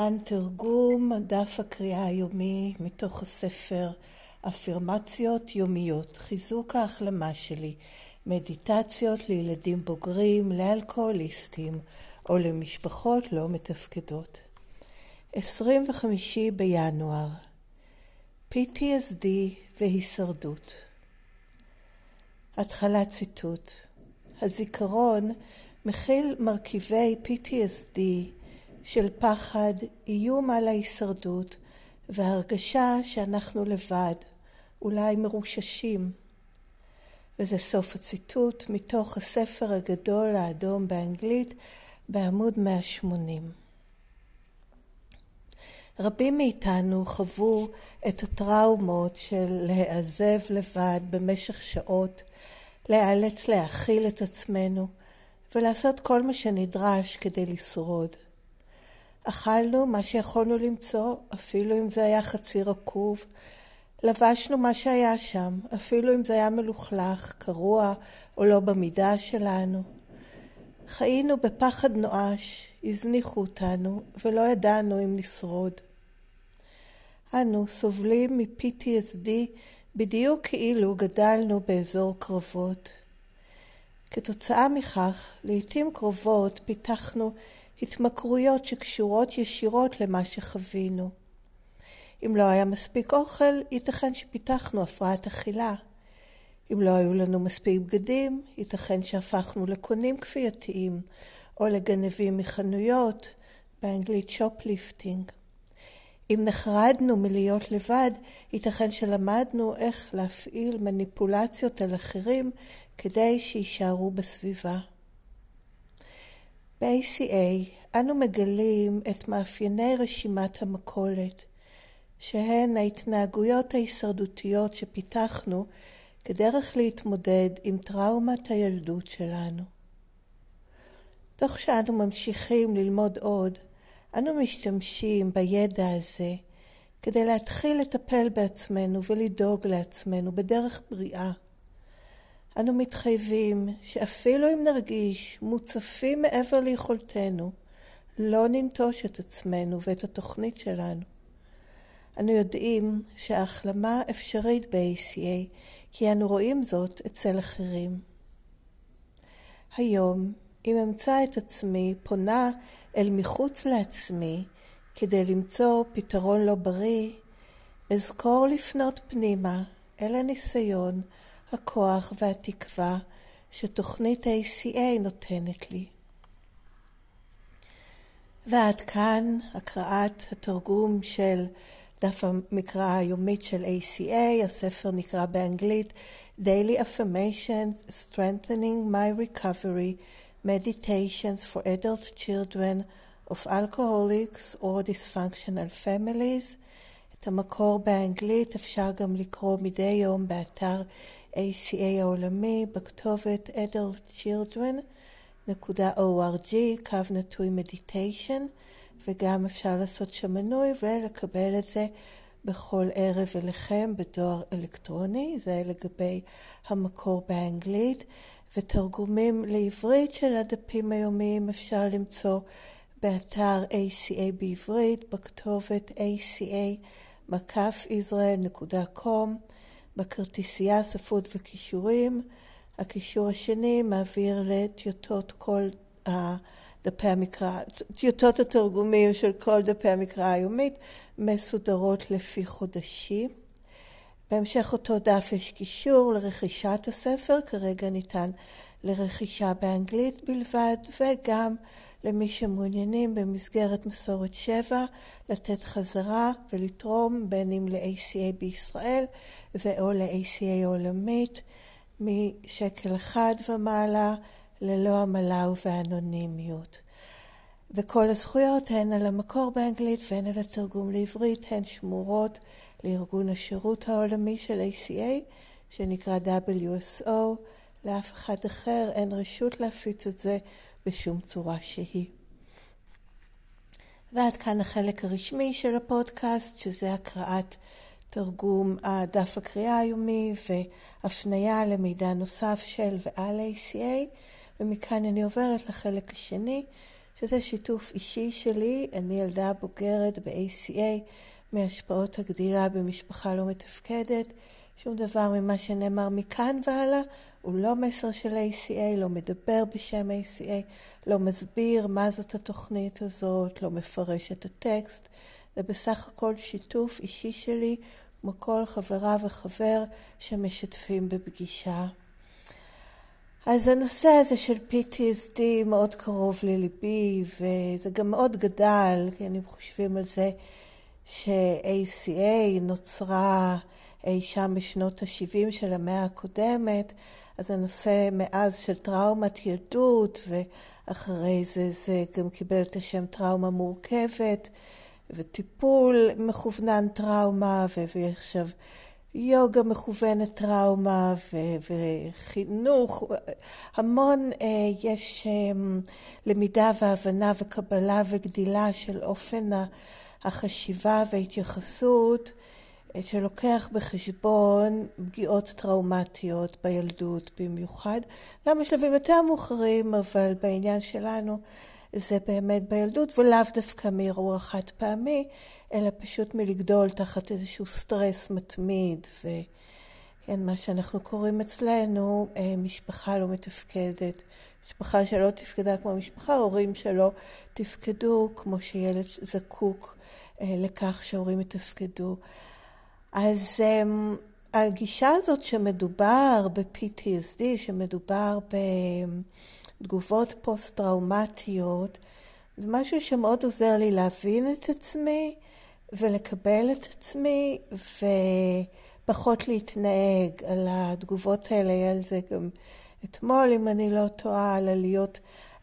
להלן תרגום דף הקריאה היומי מתוך הספר אפירמציות יומיות, חיזוק ההחלמה שלי, מדיטציות לילדים בוגרים, לאלכוהוליסטים או למשפחות לא מתפקדות. 25 בינואר PTSD והישרדות התחלת ציטוט הזיכרון מכיל מרכיבי PTSD של פחד, איום על ההישרדות והרגשה שאנחנו לבד, אולי מרוששים. וזה סוף הציטוט מתוך הספר הגדול האדום באנגלית בעמוד 180. רבים מאיתנו חוו את הטראומות של להיעזב לבד במשך שעות, להיאלץ להאכיל את עצמנו ולעשות כל מה שנדרש כדי לשרוד. אכלנו מה שיכולנו למצוא, אפילו אם זה היה חצי רקוב. לבשנו מה שהיה שם, אפילו אם זה היה מלוכלך, קרוע או לא במידה שלנו. חיינו בפחד נואש, הזניחו אותנו, ולא ידענו אם נשרוד. אנו סובלים מ-PTSD בדיוק כאילו גדלנו באזור קרבות. כתוצאה מכך, לעתים קרובות פיתחנו התמכרויות שקשורות ישירות למה שחווינו. אם לא היה מספיק אוכל, ייתכן שפיתחנו הפרעת אכילה. אם לא היו לנו מספיק בגדים, ייתכן שהפכנו לקונים כפייתיים או לגנבים מחנויות, באנגלית shoplifting. אם נחרדנו מלהיות לבד, ייתכן שלמדנו איך להפעיל מניפולציות על אחרים כדי שיישארו בסביבה. ב-ACA אנו מגלים את מאפייני רשימת המכולת, שהן ההתנהגויות ההישרדותיות שפיתחנו כדרך להתמודד עם טראומת הילדות שלנו. תוך שאנו ממשיכים ללמוד עוד, אנו משתמשים בידע הזה כדי להתחיל לטפל בעצמנו ולדאוג לעצמנו בדרך בריאה. אנו מתחייבים שאפילו אם נרגיש מוצפים מעבר ליכולתנו, לא ננטוש את עצמנו ואת התוכנית שלנו. אנו יודעים שההחלמה אפשרית ב-ACA, כי אנו רואים זאת אצל אחרים. היום, אם אמצא את עצמי פונה אל מחוץ לעצמי כדי למצוא פתרון לא בריא, אזכור לפנות פנימה אל הניסיון הכוח והתקווה שתוכנית ה-ACA נותנת לי. ועד כאן הקראת התרגום של דף המקרא היומית של ACA, הספר נקרא באנגלית Daily Affirmations Strengthening My Recovery Meditations for Adult Children of Alcoholics or Dysfunctional Families. את המקור באנגלית אפשר גם לקרוא מדי יום באתר ACA העולמי בכתובת adultchildren.org, קו נטוי מדיטיישן, וגם אפשר לעשות שם מנוי ולקבל את זה בכל ערב אליכם בדואר אלקטרוני, זה לגבי המקור באנגלית, ותרגומים לעברית של הדפים היומיים אפשר למצוא באתר ACA בעברית בכתובת aca-israel.com בכרטיסייה ספרות וכישורים. הקישור השני מעביר לטיוטות כל דפי המקרא, טיוטות התרגומים של כל דפי המקרא היומית מסודרות לפי חודשים. בהמשך אותו דף יש קישור לרכישת הספר, כרגע ניתן לרכישה באנגלית בלבד, וגם למי שמעוניינים במסגרת מסורת שבע לתת חזרה ולתרום בין אם ל-ACA בישראל ואו ל-ACA עולמית משקל אחד ומעלה ללא עמלה ובאנונימיות. וכל הזכויות הן על המקור באנגלית והן על התרגום לעברית הן שמורות לארגון השירות העולמי של ACA שנקרא WSO. לאף אחד אחר אין רשות להפיץ את זה בשום צורה שהיא. ועד כאן החלק הרשמי של הפודקאסט, שזה הקראת תרגום הדף הקריאה היומי והפניה למידע נוסף של ועל ACA, ומכאן אני עוברת לחלק השני, שזה שיתוף אישי שלי, אני ילדה בוגרת ב-ACA מהשפעות הגדילה במשפחה לא מתפקדת. שום דבר ממה שנאמר מכאן והלאה הוא לא מסר של ACA, לא מדבר בשם ACA, לא מסביר מה זאת התוכנית הזאת, לא מפרש את הטקסט. זה בסך הכל שיתוף אישי שלי, כמו כל חברה וחבר שמשתפים בפגישה. אז הנושא הזה של PTSD מאוד קרוב לליבי, וזה גם מאוד גדל, כי אני חושבים על זה ש-ACA נוצרה אי שם בשנות ה-70 של המאה הקודמת, אז הנושא מאז של טראומת ילדות, ואחרי זה זה גם קיבל את השם טראומה מורכבת, וטיפול מכוונן טראומה, ויש עכשיו יוגה מכוונת טראומה, ו- וחינוך, המון אה, יש אה, למידה והבנה וקבלה וגדילה של אופן החשיבה וההתייחסות. שלוקח בחשבון פגיעות טראומטיות בילדות במיוחד, גם בשלבים יותר מאוחרים, אבל בעניין שלנו זה באמת בילדות, ולאו דווקא מאירוע חד פעמי, אלא פשוט מלגדול תחת איזשהו סטרס מתמיד, וכן, מה שאנחנו קוראים אצלנו אה, משפחה לא מתפקדת. משפחה שלא תפקדה כמו משפחה, הורים שלא תפקדו כמו שילד זקוק אה, לכך שההורים יתפקדו. אז um, הגישה הזאת שמדובר ב-PTSD, שמדובר בתגובות פוסט-טראומטיות, זה משהו שמאוד עוזר לי להבין את עצמי ולקבל את עצמי ופחות להתנהג על התגובות האלה. על זה גם אתמול, אם אני לא טועה, על להיות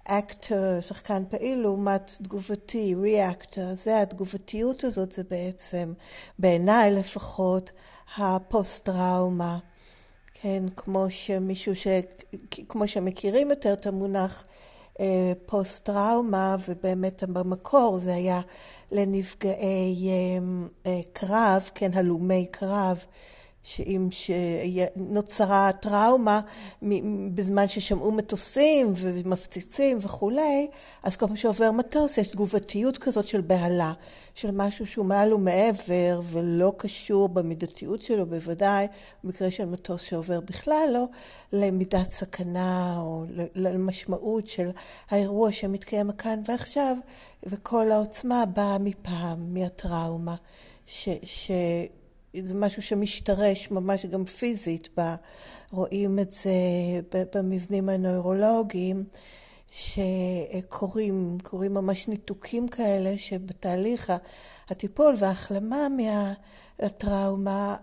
אקטור, שחקן פעיל, לעומת תגובתי, ריאקטור. זה התגובתיות הזאת, זה בעצם, בעיניי לפחות, הפוסט-טראומה. כן, כמו שמישהו ש... כמו שמכירים יותר את המונח אה, פוסט-טראומה, ובאמת במקור זה היה לנפגעי אה, אה, קרב, כן, הלומי קרב. שאם נוצרה טראומה בזמן ששמעו מטוסים ומפציצים וכולי, אז כל פעם שעובר מטוס יש תגובתיות כזאת של בהלה, של משהו שהוא מעל ומעבר ולא קשור במידתיות שלו בוודאי, במקרה של מטוס שעובר בכלל לא, למידת סכנה או למשמעות של האירוע שמתקיים כאן ועכשיו, וכל העוצמה באה מפעם, מהטראומה. ש, ש, זה משהו שמשתרש ממש גם פיזית, ב, רואים את זה במבנים הנוירולוגיים, שקורים, קורים ממש ניתוקים כאלה, שבתהליך הטיפול וההחלמה מהטראומה,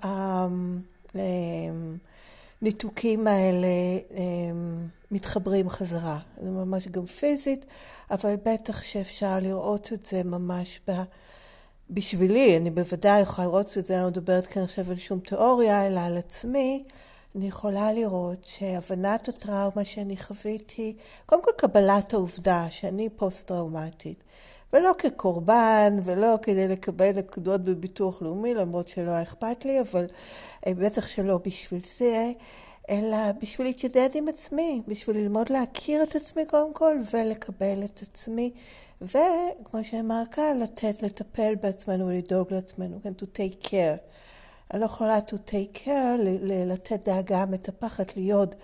הניתוקים האלה מתחברים חזרה. זה ממש גם פיזית, אבל בטח שאפשר לראות את זה ממש ב... בשבילי, אני בוודאי יכולה לראות את זה, אני לא מדברת כאן עכשיו על שום תיאוריה, אלא על עצמי, אני יכולה לראות שהבנת הטראומה שאני חוויתי, קודם כל קבלת העובדה שאני פוסט-טראומטית, ולא כקורבן, ולא כדי לקבל נקודות בביטוח לאומי, למרות שלא היה אכפת לי, אבל אה, בטח שלא בשביל זה, אלא בשביל להתיידד עם עצמי, בשביל ללמוד להכיר את עצמי קודם כל, ולקבל את עצמי וכמו שנאמר כאן, לתת, לטפל בעצמנו ולדאוג לעצמנו, כן, to take care. אני לא יכולה to take care, לתת דאגה מטפחת, להיות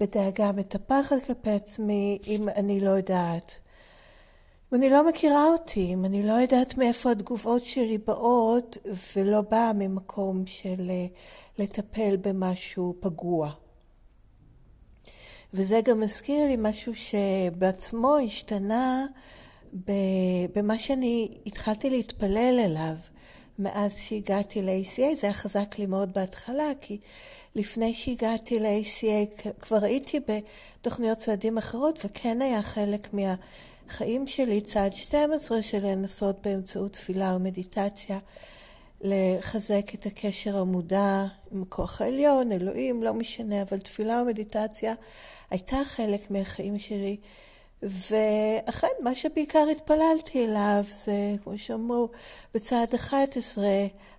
בדאגה מטפחת כלפי עצמי, אם אני לא יודעת. אם אני לא מכירה אותי, אם אני לא יודעת מאיפה התגובות שלי באות, ולא באה ממקום של אה, לטפל במשהו פגוע. וזה גם מזכיר לי משהו שבעצמו השתנה במה שאני התחלתי להתפלל אליו מאז שהגעתי ל-ACA, זה היה חזק לי מאוד בהתחלה, כי לפני שהגעתי ל-ACA כבר הייתי בתוכניות צעדים אחרות, וכן היה חלק מהחיים שלי, צעד 12, של לנסות באמצעות תפילה ומדיטציה לחזק את הקשר המודע עם הכוח העליון, אלוהים, לא משנה, אבל תפילה ומדיטציה הייתה חלק מהחיים שלי. ואכן, מה שבעיקר התפללתי אליו זה, כמו שאמרו, בצעד 11,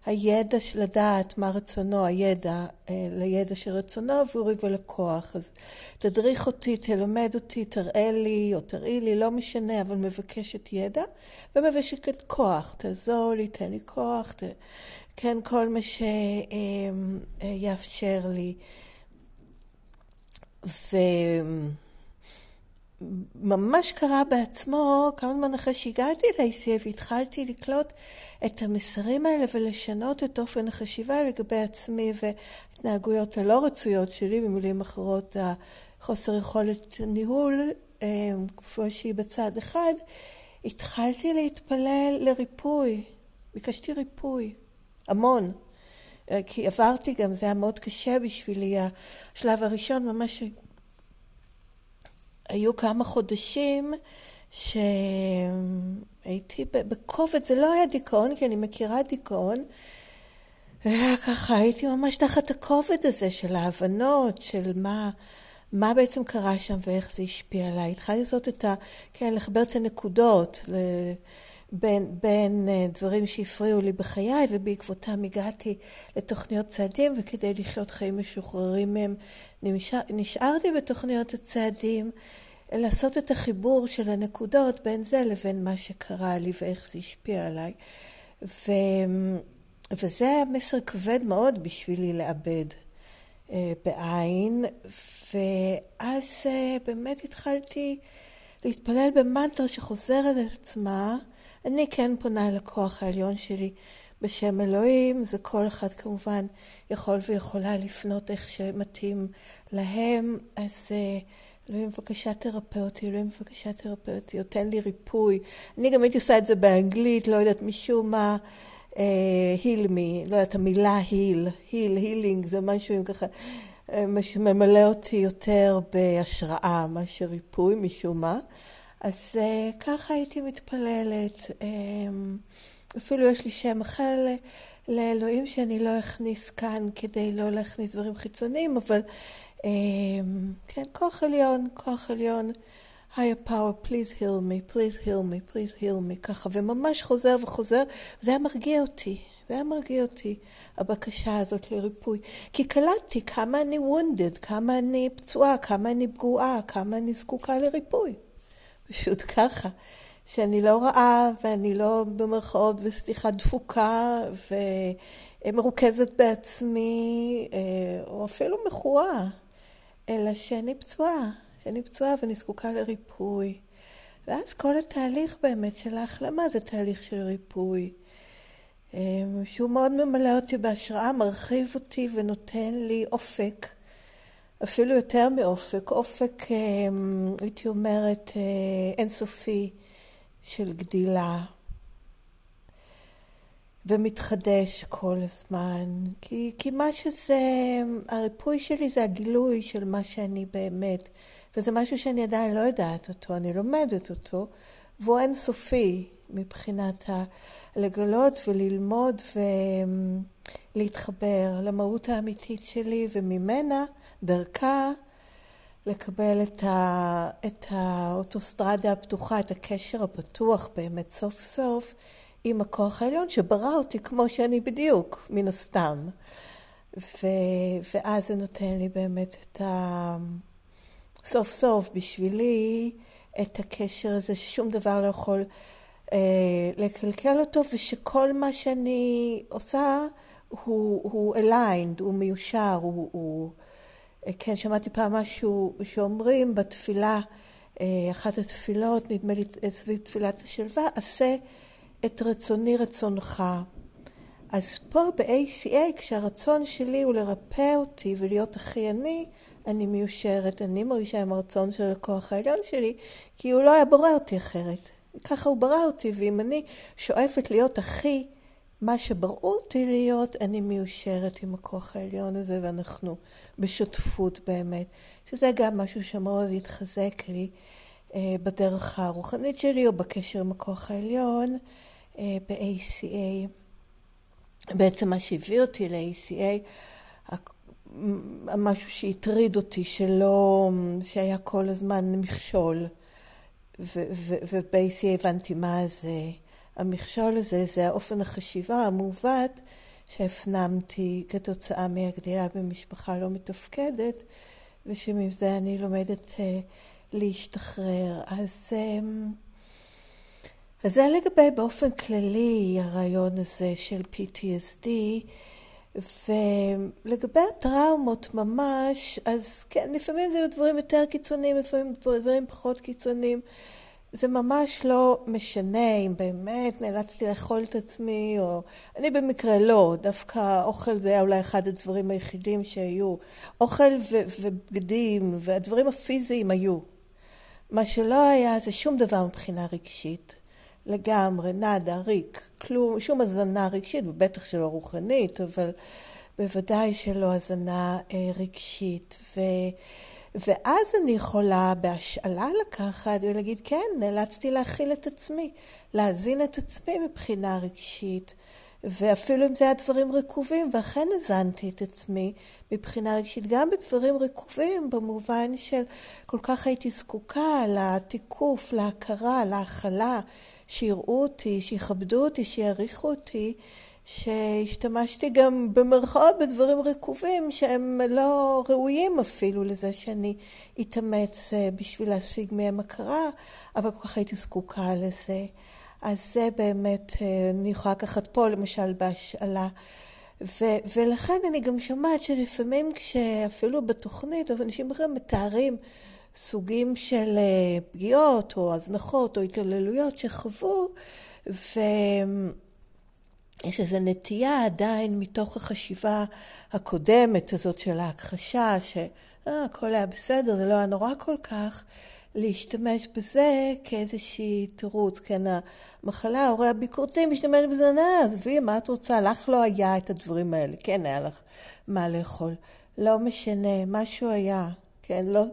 הידע של לדעת מה רצונו, הידע אה, לידע של רצונו עבורי ולכוח. אז תדריך אותי, תלמד אותי, תראה לי או תראי לי, לא משנה, אבל מבקשת ידע ומבקשת כוח. תעזור לי, תן לי כוח, ת... כן, כל מה שיאפשר אה, לי. ו... ממש קרה בעצמו כמה זמן אחרי שהגעתי ל-ACA והתחלתי לקלוט את המסרים האלה ולשנות את אופן החשיבה לגבי עצמי והתנהגויות הלא רצויות שלי, במילים אחרות, החוסר יכולת ניהול, אה, כפי שהיא בצד אחד, התחלתי להתפלל לריפוי. ביקשתי ריפוי, המון. אה, כי עברתי גם, זה היה מאוד קשה בשבילי, השלב הראשון ממש היו כמה חודשים שהייתי בכובד, זה לא היה דיכאון, כי אני מכירה דיכאון. ככה, הייתי ממש תחת הכובד הזה של ההבנות, של מה, מה בעצם קרה שם ואיך זה השפיע עליי. התחלתי לעשות את ה... כן, לחבר את הנקודות בין, בין אה, דברים שהפריעו לי בחיי, ובעקבותם הגעתי לתוכניות צעדים, וכדי לחיות חיים משוחררים מהם נשאר, נשארתי בתוכניות הצעדים, לעשות את החיבור של הנקודות בין זה לבין מה שקרה לי ואיך זה השפיע עליי. ו... וזה היה מסר כבד מאוד בשבילי לאבד אה, בעין, ואז אה, באמת התחלתי להתפלל במנטרה שחוזרת על עצמה. אני כן פונה לכוח העליון שלי בשם אלוהים, זה כל אחד כמובן יכול ויכולה לפנות איך שמתאים להם, אז אה, אלוהים בבקשה תרפא אותי, אלוהים בבקשה תרפא אותי, או תן לי ריפוי. אני גם הייתי עושה את זה באנגלית, לא יודעת משום מה, היל uh, מי, לא יודעת, המילה היל, היל, הילינג, זה משהו עם ככה, אה, ממלא אותי יותר בהשראה מאשר ריפוי משום מה. אז uh, ככה הייתי מתפללת. Um, אפילו יש לי שם אחר לאלוהים שאני לא אכניס כאן כדי לא להכניס דברים חיצוניים, אבל אמ, כן, כוח עליון, כוח עליון, higher power, please heal me, please heal me, please heal me, ככה, וממש חוזר וחוזר, זה היה מרגיע אותי, זה היה מרגיע אותי, הבקשה הזאת לריפוי. כי קלטתי כמה אני wounded, כמה אני פצועה, כמה אני פגועה, כמה אני זקוקה לריפוי. פשוט ככה. שאני לא רעה ואני לא במרכאות וסליחה דפוקה ומרוכזת בעצמי, אה, או אפילו מכורה. אלא שאני פצועה, שאני פצועה ואני זקוקה לריפוי. ואז כל התהליך באמת של ההחלמה זה תהליך של ריפוי. אמ, שהוא מאוד ממלא אותי בהשראה, מרחיב אותי ונותן לי אופק, אפילו יותר מאופק, אופק, אמ, הייתי אומרת, אה, אינסופי של גדילה. ומתחדש כל הזמן, כי, כי מה שזה, הריפוי שלי זה הגילוי של מה שאני באמת, וזה משהו שאני עדיין לא יודעת אותו, אני לומדת אותו, והוא אינסופי מבחינת ה... לגלות וללמוד ולהתחבר למהות האמיתית שלי, וממנה, דרכה, לקבל את, ה... את האוטוסטרדה הפתוחה, את הקשר הפתוח באמת סוף סוף. עם הכוח העליון שברא אותי כמו שאני בדיוק, מן הסתם. ו... ואז זה נותן לי באמת את ה... סוף סוף בשבילי את הקשר הזה ששום דבר לא יכול אה, לקלקל אותו ושכל מה שאני עושה הוא, הוא aligned, הוא מיושר, הוא, הוא... כן, שמעתי פעם משהו שאומרים בתפילה, אה, אחת התפילות, נדמה לי סביב תפילת השלווה, עשה את רצוני רצונך. אז פה ב-ACA, כשהרצון שלי הוא לרפא אותי ולהיות הכי אני, אני מיושרת, אני מרגישה עם הרצון של הכוח העליון שלי, כי הוא לא היה בורא אותי אחרת. ככה הוא ברא אותי, ואם אני שואפת להיות הכי מה שבראו אותי להיות, אני מיושרת עם הכוח העליון הזה, ואנחנו בשותפות באמת. שזה גם משהו שמאוד התחזק לי אה, בדרך הרוחנית שלי, או בקשר עם הכוח העליון. אה, ב-ACA. בעצם מה שהביא אותי ל-ACA, משהו שהטריד אותי, שלא, שהיה כל הזמן מכשול. ובייסי הבנתי מה זה. המכשול הזה זה האופן החשיבה המעוות שהפנמתי כתוצאה מהגדילה במשפחה לא מתפקדת, ושמזה אני לומדת uh, להשתחרר. אז, um, אז זה לגבי באופן כללי הרעיון הזה של PTSD. ולגבי הטראומות ממש, אז כן, לפעמים זה דברים יותר קיצוניים, לפעמים דברים פחות קיצוניים. זה ממש לא משנה אם באמת נאלצתי לאכול את עצמי, או... אני במקרה לא, דווקא אוכל זה היה אולי אחד הדברים היחידים שהיו. אוכל ו- ובגדים, והדברים הפיזיים היו. מה שלא היה זה שום דבר מבחינה רגשית. לגמרי, נאדה, ריק, כלום, שום הזנה רגשית, ובטח שלא רוחנית, אבל בוודאי שלא הזנה אה, רגשית. ו... ואז אני יכולה בהשאלה לקחת ולהגיד, כן, נאלצתי להכיל את עצמי, להזין את עצמי מבחינה רגשית. ואפילו אם זה היה דברים רקובים, ואכן הזנתי את עצמי מבחינה רגשית, גם בדברים רקובים, במובן של כל כך הייתי זקוקה לתיקוף, להכרה, להכלה, שיראו אותי, שיכבדו אותי, שיעריכו אותי, שהשתמשתי גם במרכאות בדברים רקובים שהם לא ראויים אפילו לזה שאני אתאמץ אה, בשביל להשיג מהם הכרה, אבל כל כך הייתי זקוקה לזה. אז זה באמת, אה, אני יכולה לקחת פה למשל בהשאלה. ו- ולכן אני גם שומעת שלפעמים כשאפילו בתוכנית, אבל אנשים אחרים מתארים סוגים של אה, פגיעות או הזנחות או התעללויות שחוו, ויש איזו נטייה עדיין מתוך החשיבה הקודמת הזאת של ההכחשה, שהכל היה בסדר, זה לא היה נורא כל כך, להשתמש בזה כאיזושהי תירוץ. כן, המחלה, ההורה הביקורתי משתמש בזה, נה, עזבי, מה את רוצה? לך לא היה את הדברים האלה. כן, היה לך מה לאכול. לא משנה, משהו היה. כן, לא...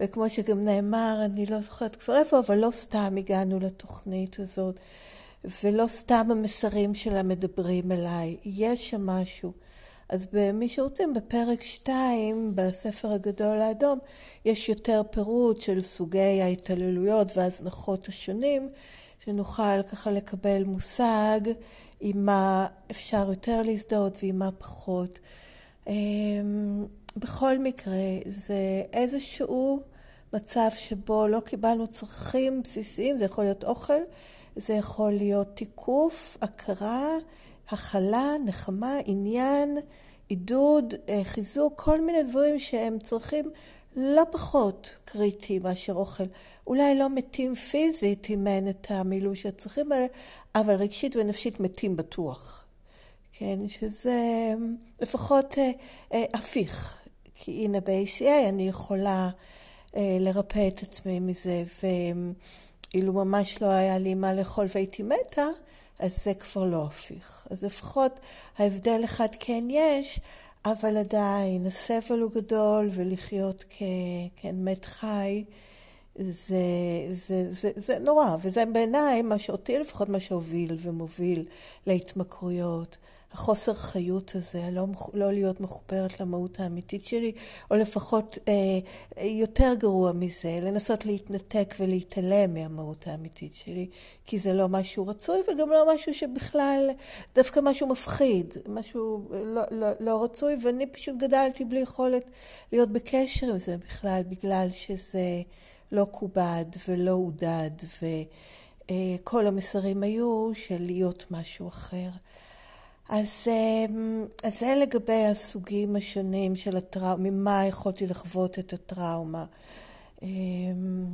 וכמו שגם נאמר, אני לא זוכרת כבר איפה, אבל לא סתם הגענו לתוכנית הזאת, ולא סתם המסרים שלה מדברים אליי, יש שם משהו. אז במי שרוצים, בפרק 2 בספר הגדול האדום יש יותר פירוט של סוגי ההתעללויות וההזנחות השונים, שנוכל ככה לקבל מושג עם מה אפשר יותר להזדהות ועם מה פחות. אמ, בכל מקרה, זה איזשהו מצב שבו לא קיבלנו צרכים בסיסיים, זה יכול להיות אוכל, זה יכול להיות תיקוף, הכרה, הכלה, נחמה, עניין, עידוד, אה, חיזוק, כל מיני דברים שהם צרכים לא פחות קריטיים מאשר אוכל. אולי לא מתים פיזית אם אין את המילוי האלה, אבל רגשית ונפשית מתים בטוח. כן, שזה לפחות אה, אה, הפיך. כי הנה ב-ACA אני יכולה אה, לרפא את עצמי מזה, ואילו ממש לא היה לי מה לאכול והייתי מתה, אז זה כבר לא הפיך. אז לפחות ההבדל אחד כן יש, אבל עדיין הסבל הוא גדול, ולחיות כמת חי, זה, זה, זה, זה נורא, וזה בעיניי מה שאותי לפחות מה שהוביל ומוביל להתמכרויות. החוסר חיות הזה, לא, לא להיות מחוברת למהות האמיתית שלי, או לפחות אה, יותר גרוע מזה, לנסות להתנתק ולהתעלם מהמהות האמיתית שלי, כי זה לא משהו רצוי וגם לא משהו שבכלל, דווקא משהו מפחיד, משהו לא, לא, לא רצוי, ואני פשוט גדלתי בלי יכולת להיות בקשר עם זה בכלל, בגלל שזה לא כובד ולא עודד, וכל המסרים היו של להיות משהו אחר. אז, אמ, אז זה לגבי הסוגים השונים של הטראומה, ממה יכולתי לחוות את הטראומה. אמ,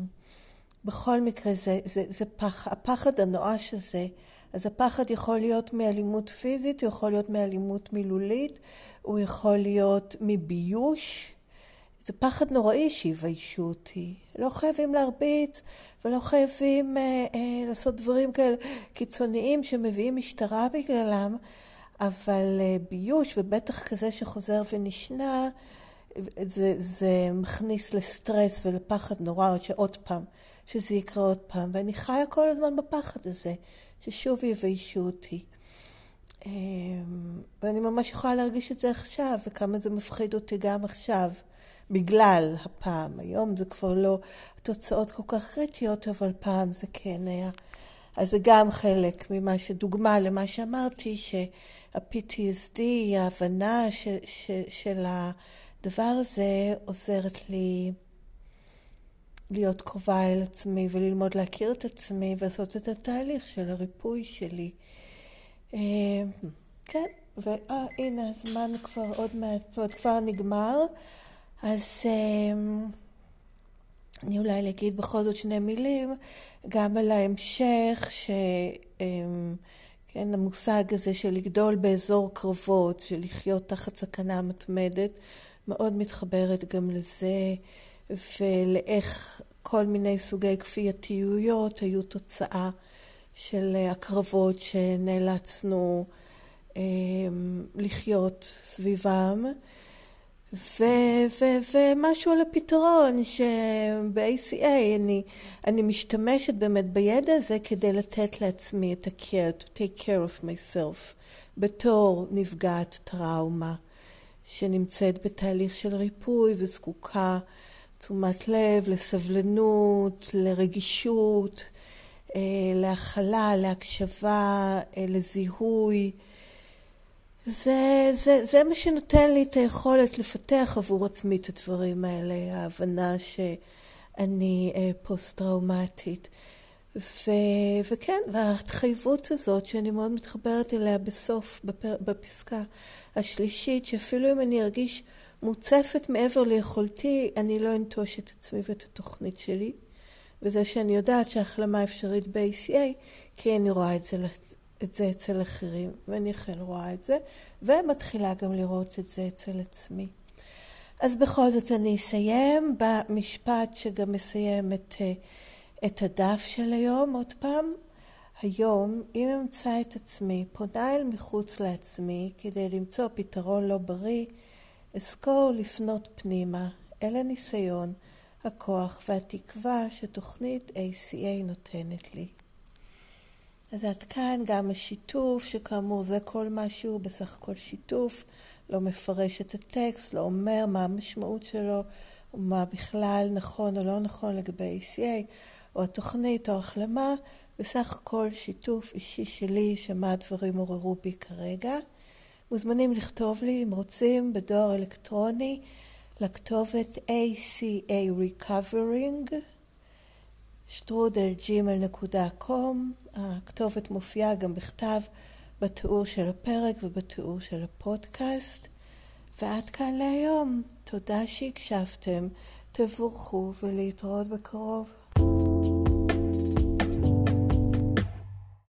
בכל מקרה זה, זה, זה פח, הפחד הנואש הזה, אז הפחד יכול להיות מאלימות פיזית, הוא יכול להיות מאלימות מילולית, הוא יכול להיות מביוש. זה פחד נוראי שיביישו אותי. לא חייבים להרביץ ולא חייבים אה, אה, לעשות דברים כאלה קיצוניים שמביאים משטרה בגללם. אבל אה, ביוש, ובטח כזה שחוזר ונשנה, זה, זה מכניס לסטרס ולפחד נורא, שעוד פעם, שזה יקרה עוד פעם. ואני חיה כל הזמן בפחד הזה, ששוב יביישו אותי. אמ, ואני ממש יכולה להרגיש את זה עכשיו, וכמה זה מפחיד אותי גם עכשיו, בגלל הפעם. היום זה כבר לא תוצאות כל כך קריטיות, אבל פעם זה כן היה. אז זה גם חלק ממה שדוגמה למה שאמרתי, שה-PTSD, ההבנה ש, ש, של הדבר הזה עוזרת לי להיות קרובה אל עצמי וללמוד להכיר את עצמי ולעשות את התהליך של הריפוי שלי. אה, כן, והנה הזמן כבר עוד מעט, זאת אומרת כבר נגמר, אז אה, אני אולי אגיד בכל זאת שני מילים גם על ההמשך, ש... אה, כן, המושג הזה של לגדול באזור קרבות, של לחיות תחת סכנה מתמדת, מאוד מתחברת גם לזה. ולאיך כל מיני סוגי כפייתיויות היו תוצאה של הקרבות שנאלצנו אה, לחיות סביבם. ומשהו על הפתרון שב-ACA אני, אני משתמשת באמת בידע הזה כדי לתת לעצמי את ה-care, to take care of myself, בתור נפגעת טראומה שנמצאת בתהליך של ריפוי וזקוקה תשומת לב, לסבלנות, לרגישות, אה, להכלה, להקשבה, אה, לזיהוי. זה, זה, זה מה שנותן לי את היכולת לפתח עבור עצמי את הדברים האלה, ההבנה שאני אה, פוסט-טראומטית. ו, וכן, וההתחייבות הזאת שאני מאוד מתחברת אליה בסוף, בפר, בפסקה השלישית, שאפילו אם אני ארגיש מוצפת מעבר ליכולתי, אני לא אנטוש את עצמי ואת התוכנית שלי. וזה שאני יודעת שהחלמה אפשרית ב-ACA, כי אני רואה את זה, את זה אצל אחרים, ואני אכן רואה את זה, ומתחילה גם לראות את זה אצל עצמי. אז בכל זאת אני אסיים במשפט שגם מסיים את, את הדף של היום עוד פעם. היום, אם אמצא את עצמי פונה אל מחוץ לעצמי כדי למצוא פתרון לא בריא, אזכור לפנות פנימה אל הניסיון, הכוח והתקווה שתוכנית ACA נותנת לי. אז עד כאן גם השיתוף, שכאמור זה כל משהו, בסך הכל שיתוף, לא מפרש את הטקסט, לא אומר מה המשמעות שלו, מה בכלל נכון או לא נכון לגבי ACA, או התוכנית או החלמה, בסך הכל שיתוף אישי שלי, שמה הדברים עוררו בי כרגע. מוזמנים לכתוב לי, אם רוצים, בדואר אלקטרוני, לכתובת ACA Recovering, שטרודלג'ימל.קום. הכתובת מופיעה גם בכתב בתיאור של הפרק ובתיאור של הפודקאסט. ועד כאן להיום. תודה שהקשבתם, תבורכו ולהתראות בקרוב.